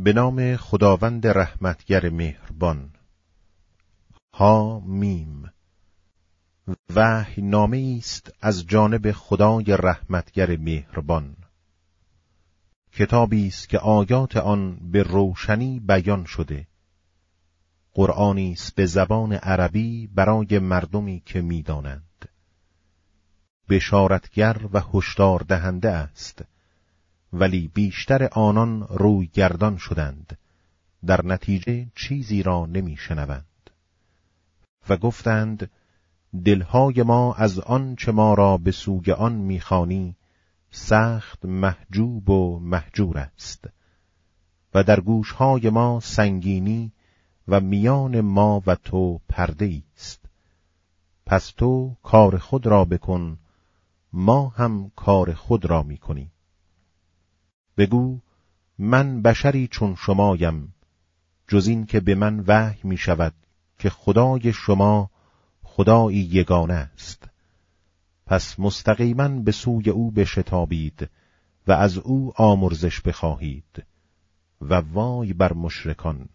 به نام خداوند رحمتگر مهربان. ها میم وحی نامه است از جانب خدای رحمتگر مهربان. کتابی است که آیات آن به روشنی بیان شده. قرآنی است به زبان عربی برای مردمی که می‌دانند. بشارتگر و هشدار دهنده است. ولی بیشتر آنان روی گردان شدند. در نتیجه چیزی را نمیشنوند. و گفتند دلهای ما از آن چه ما را به سوی آن می‌خوانی سخت محجوب و محجور است. و در گوشهای ما سنگینی و میان ما و تو پرده است. پس تو کار خود را بکن ما هم کار خود را می‌کنیم. بگو من بشری چون شمایم جز این که به من وحی می شود که خدای شما خدایی یگانه است. پس مستقیما به سوی او بشتابید و از او آمرزش بخواهید. و وای بر مشرکان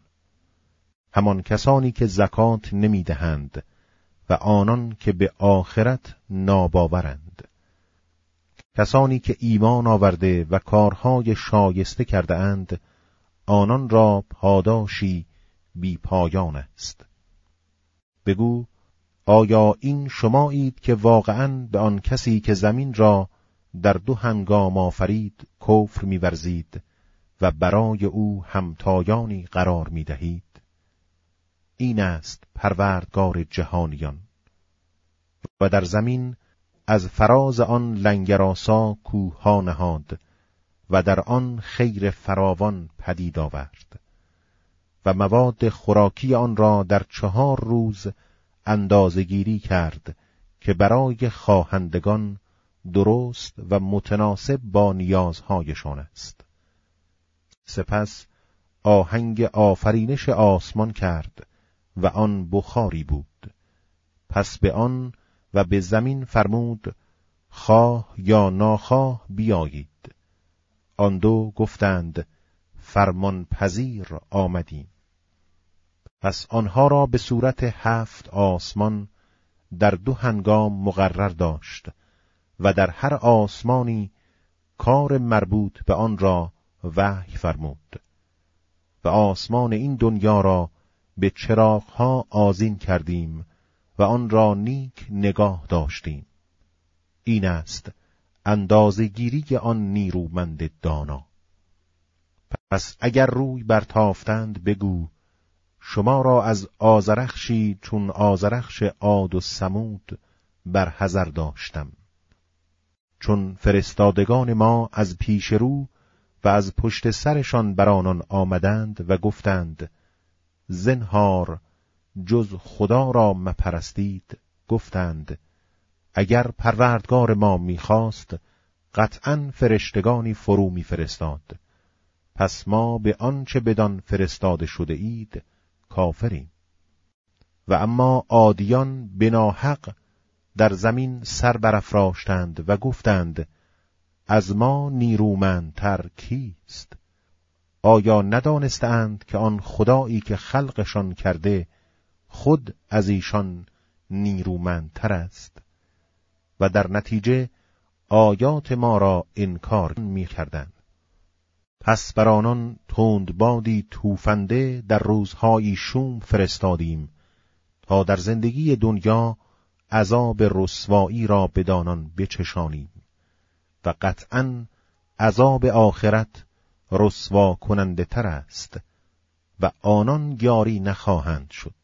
همان کسانی که زکات نمی‌دهند و آنان که به آخرت ناباورند. کسانی که ایمان آورده و کارهای شایسته کرده اند آنان را پاداشی بی پایان است. بگو آیا این شمایید که واقعا به آن کسی که زمین را در دو هنگام آفرید کفر میورزید و برای او همتایانی قرار می‌دهید؟ این است پروردگار جهانیان. و در زمین از فراز آن لنگراسا کوه نهاد و در آن خیر فراوان پدید آورد و مواد خوراکی آن را در چهار روز اندازگیری کرد که برای خواهندگان درست و متناسب با نیازهایشان است. سپس آهنگ آفرینش آسمان کرد و آن بخاری بود. پس به آن و به زمین فرمود خواه یا ناخواه بیایید. آن دو گفتند فرمان پذیر آمدیم. پس آنها را به صورت هفت آسمان در دو هنگام مقرر داشت و در هر آسمانی کار مربوط به آن را وحی فرمود و آسمان این دنیا را به چراغها آزین کردیم و آن را نیک نگاه داشتیم. این است اندازگیری آن نیرومند دانا. پس اگر روی برتافتند بگو شما را از آزرخشی چون آزرخش عاد و سمود بر حذر داشتم. چون فرستادگان ما از پیش رو و از پشت سرشان بر آنان آمدند و گفتند زنهار جز خدا را مپرستید گفتند اگر پروردگار ما می‌خواست قطعا فرشتگانی فرو میفرستاد. پس ما به آنچه بدان فرستاده شده اید کافریم. و اما عادیان بناحق در زمین سر برافراشتند و گفتند از ما نیرومندتر کیست؟ آیا ندانستند که آن خدایی که خلقشان کرده خود از ایشان نیرومندتر است و در نتیجه آیات ما را انکار می کردن. پس بر آنان تندبادی توفنده در روزهایی شوم فرستادیم تا در زندگی دنیا عذاب رسوایی را بدانان بچشانیم و قطعا عذاب آخرت رسوا کننده تر است و آنان یاری نخواهند شد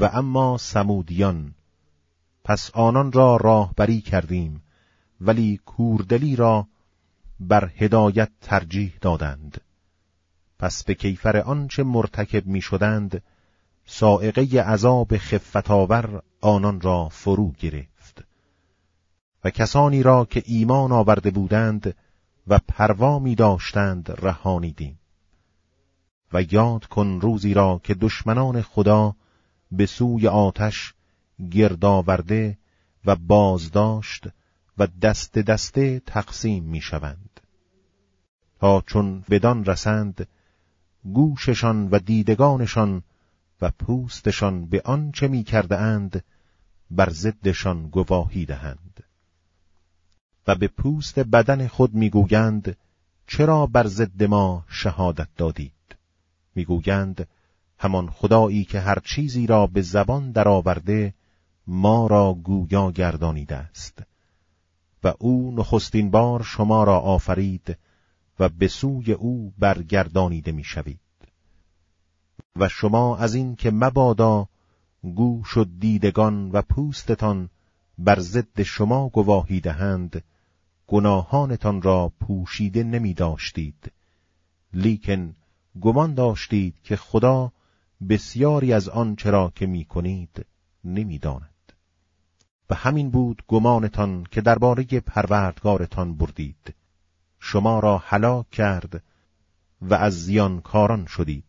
و اما سمودیان. پس آنان را راهبری کردیم ولی کوردلی را بر هدایت ترجیح دادند. پس به کیفر آنچه مرتکب می شدند سائقه عذاب خفتاور آنان را فرو گرفت. و کسانی را که ایمان آورده بودند و پروا می داشتند رهانیدیم. و یاد کن روزی را که دشمنان خدا به سوی آتش گردآورده و بازداشت و دست دسته تقسیم می شوند تا چون بدان رسند گوششان و دیدگانشان و پوستشان به آنچه می کرده اند بر ضدشان گواهی دهند. و به پوست بدن خود می‌گویند چرا بر ضد ما شهادت دادید؟ می‌گویند همان خدایی که هر چیزی را به زبان درآورده ما را گویا گردانیده است. و او نخستین بار شما را آفرید و به سوی او برگردانیده می‌شوید. و شما از این که مبادا گوش و دیدگان و پوستتان بر ضد شما گواهی دهند گناهانتان را پوشیده نمی داشتید لیکن گمان داشتید که خدا بسیاری از آن چرا که می کنید نمی داند. و همین بود گمانتان که درباره پروردگارتان بردید. شما را هلاک کرد و از زیانکاران شدید.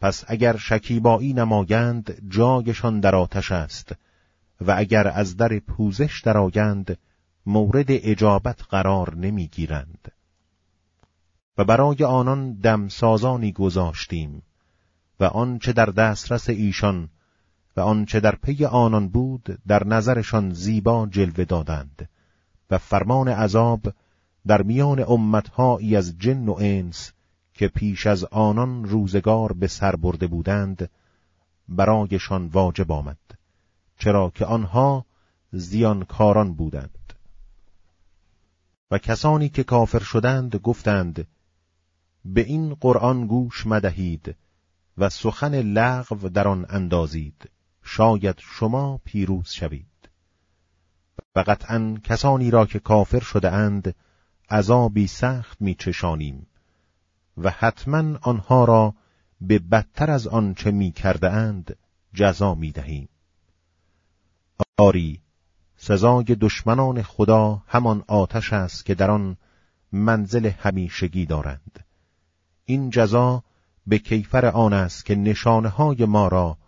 پس اگر شکیبایی نمایند جایشان در آتش است و اگر از در پوزش درآیند مورد اجابت قرار نمی‌گیرند. و برای آنان دمسازانی گذاشتیم. و آنچه در دسترس ایشان و آنچه در پی آنان بود در نظرشان زیبا جلوه دادند و فرمان عذاب در میان امتهایی از جن و انس که پیش از آنان روزگار به سر برده بودند برایشان واجب آمد چرا که آنها زیانکاران بودند. و کسانی که کافر شدند گفتند به این قرآن گوش مدهید و سخن لغو در آن اندازید. شاید شما پیروز شوید. و قطعا کسانی را که کافر شده اند عذابی سخت میچشانیم و حتما آنها را به بدتر از آنچه می کرده اند جزا می دهیم. آری سزای دشمنان خدا همان آتش است که در آن منزل همیشگی دارند. این جزا به کیفر آن است که نشانه های ما را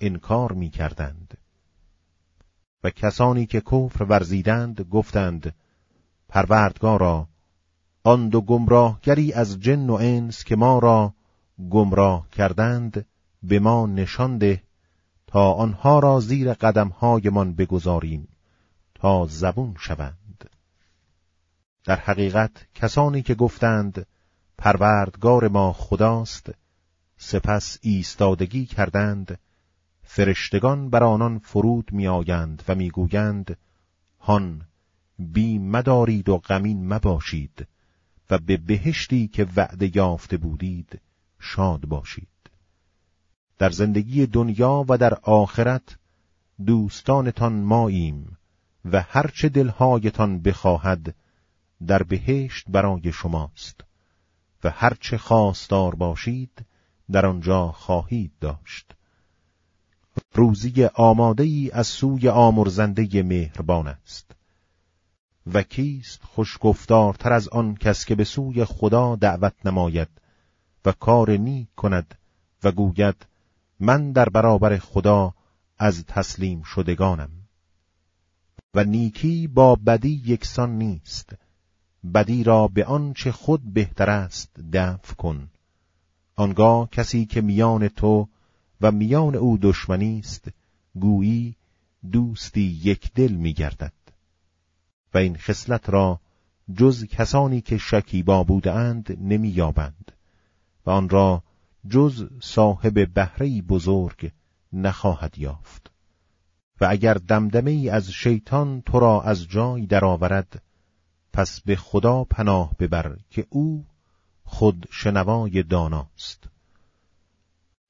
انکار می کردند و کسانی که کفر ورزیدند گفتند پروردگارا آن دو گمراهگری از جن و انس که ما را گمراه کردند به ما نشان ده تا آنها را زیر قدمهایمان بگذاریم تا زبون شوند. در حقیقت کسانی که گفتند پروردگار ما خداست سپس ایستادگی کردند فرشتگان بر آنان فرود میآیند و می‌گویند هان بی مدارید و غمین مباشید و به بهشتی که وعده یافته بودید شاد باشید. در زندگی دنیا و در آخرت دوستانتان ماییم و هرچه دلهایتان بخواهد در بهشت برای شماست و هرچه خواستار باشید در آنجا خواهید داشت. روزی آماده ای از سوی آمرزنده مهربان است. و کیست خوشگفتارتر از آن کس که به سوی خدا دعوت نماید و کار نیک کند و گوید من در برابر خدا از تسلیم شدگانم. و نیکی با بدی یکسان نیست. بدی را به آنچه خود بهتر است دفع کن. آنگاه کسی که میان تو و میان او دشمنی است گویی دوستی یک دل میگردد. و این خصلت را جز کسانی که شکیبا بودند نمییابند و آن را جز صاحب بهره بزرگ نخواهد یافت. و اگر دمدمه ای از شیطان تو را از جای درآورد پس به خدا پناه ببر که او خود شنوای داناست.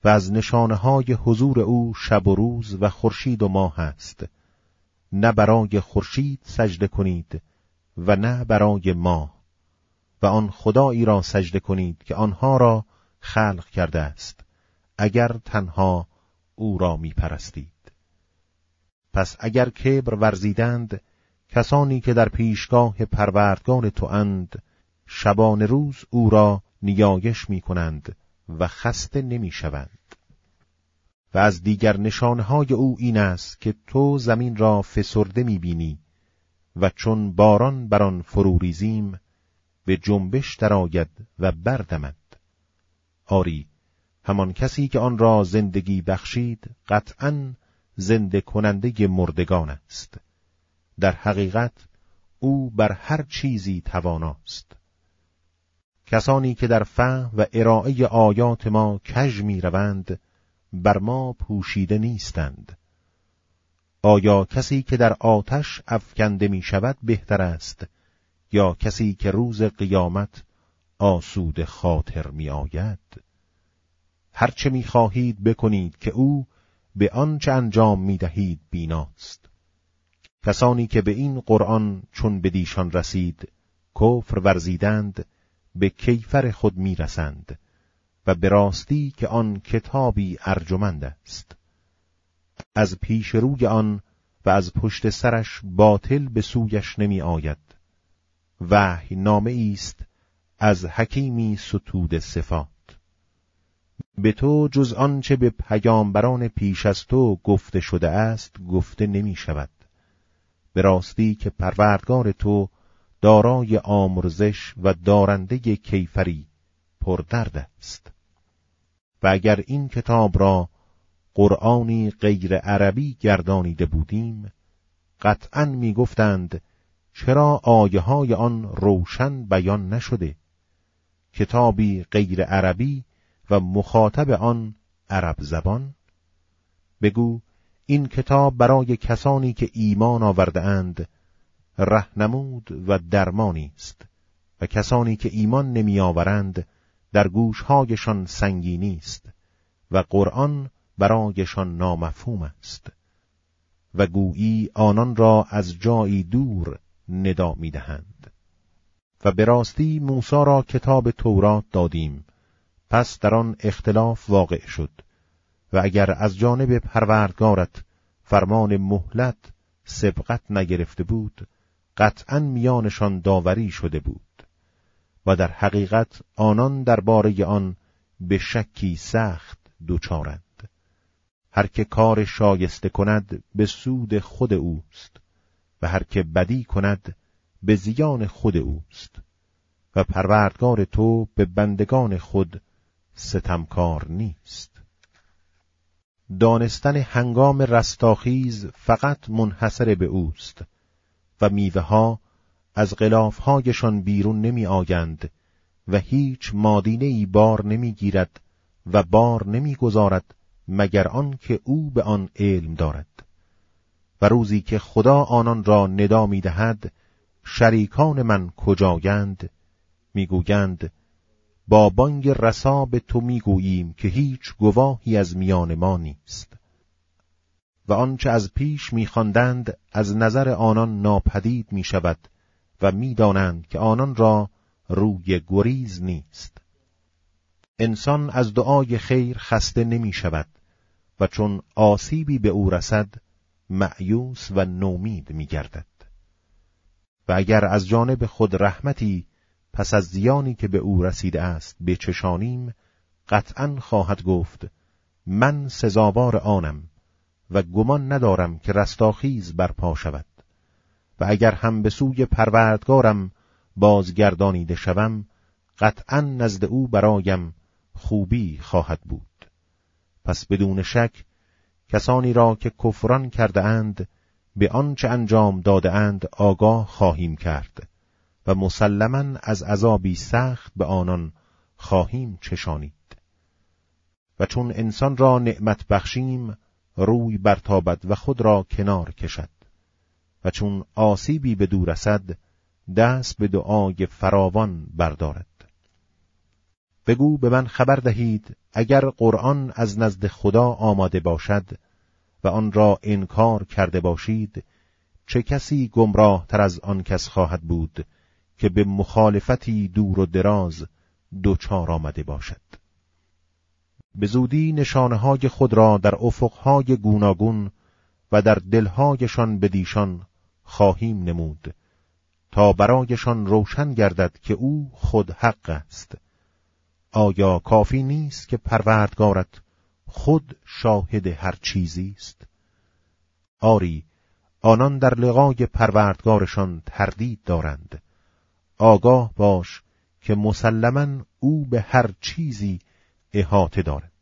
و از نشانه های حضور او شب و روز و خورشید و ماه است. نه برای خورشید سجده کنید و نه برای ماه. و آن خدایی را سجده کنید که آنها را خلق کرده است اگر تنها او را می پرستید. پس اگر کبر ورزیدند کسانی که در پیشگاه پروردگان تو اند شبان روز او را نیایش می کنند و خسته نمی شوند. و از دیگر نشانهای او این است که تو زمین را فسرده می‌بینی و چون باران بر آن فروریزیم به جنبش درآید و بردمد. آری همان کسی که آن را زندگی بخشید قطعا زنده کننده مردگان است. در حقیقت او بر هر چیزی تواناست. کسانی که در فهم و ارائه آیات ما کژ می روند بر ما پوشیده نیستند. آیا کسی که در آتش افکنده می شود بهتر است؟ یا کسی که روز قیامت آسود خاطر می آید هرچه می خواهید بکنید که او به آنچه انجام می دهید بیناست. کسانی که به این قرآن چون بدیشان رسید کفر ورزیدند به کیفر خود می رسند و به راستی که آن کتابی ارجمند است. از پیش روی آن و از پشت سرش باطل به سویش نمی آید. وحی نامه است از حکیمی ستود صفات. به تو جز آنچه به پیامبران پیش از تو گفته شده است گفته نمی شود. به راستی که پروردگار تو دارای آمرزش و دارنده کیفری پردرد است. و اگر این کتاب را قرآنی غیر عربی گردانیده بودیم قطعا می گفتند چرا آیه های آن روشن بیان نشده؟ کتابی غیر عربی و مخاطب آن عرب زبان؟ بگو این کتاب برای کسانی که ایمان آورده اند رهنمود و درمانی است و کسانی که ایمان نمی آورند در گوشهایشان سنگینی است و قرآن برایشان نامفهوم است و گویی آنان را از جایی دور ندا می دهند. و به راستی موسی را کتاب تورات دادیم پس در آن اختلاف واقع شد و اگر از جانب پروردگارت فرمان مهلت سبقت نگرفته بود قطعا میانشان داوری شده بود و در حقیقت آنان درباره آن به شکی سخت دوچارند. هر که کار شایسته کند به سود خود اوست و هر که بدی کند به زیان خود اوست و پروردگار تو به بندگان خود ستمکار نیست. دانستن هنگام رستاخیز فقط منحصر به اوست. و میوه ها از غلافهایشان بیرون نمی آگند و هیچ مادینه ای بار نمی گیرد و بار نمی گذارد مگر آن که او به آن علم دارد. و روزی که خدا آنان را ندا می دهد شریکان من کجایند؟ می‌گویند با بانگ رسا به تو می‌گوییم که هیچ گواهی از میان ما نیست. و آنچه از پیش میخواندند از نظر آنان ناپدید می شود و می‌دانند که آنان را روی گریز نیست انسان از دعای خیر خسته نمی شود و چون آسیبی به او رسد معیوس و نومید می گردد. و اگر از جانب خود رحمتی پس از زیانی که به او رسیده است بچشانیم قطعا خواهد گفت من سزاوار آنم و گمان ندارم که رستاخیز برپا شود. و اگر هم به سوی پروردگارم بازگردانیده شوم قطعا نزد او برایم خوبی خواهد بود. پس بدون شک کسانی را که کفران کرده اند به آنچه انجام داده اند آگاه خواهیم کرد و مسلما از عذابی سخت به آنان خواهیم چشانید. و چون انسان را نعمت بخشیم روی برتابد و خود را کنار کشد. و چون آسیبی به دور رسد دست به دعای فراوان بردارد. بگو به من خبر دهید اگر قرآن از نزد خدا آماده باشد و آن را انکار کرده باشید چه کسی گمراه تر از آن کس خواهد بود که به مخالفتی دور و دراز دوچار آمده باشد؟ به زودی نشانه های خود را در افقهای گوناگون و در دلهایشان بدیشان خواهیم نمود تا برایشان روشن گردد که او خود حق است. آیا کافی نیست که پروردگارت خود شاهد هر چیزی است؟ آری آنان در لقای پروردگارشان تردید دارند. آگاه باش که مسلما او به هر چیزی احاطه دارد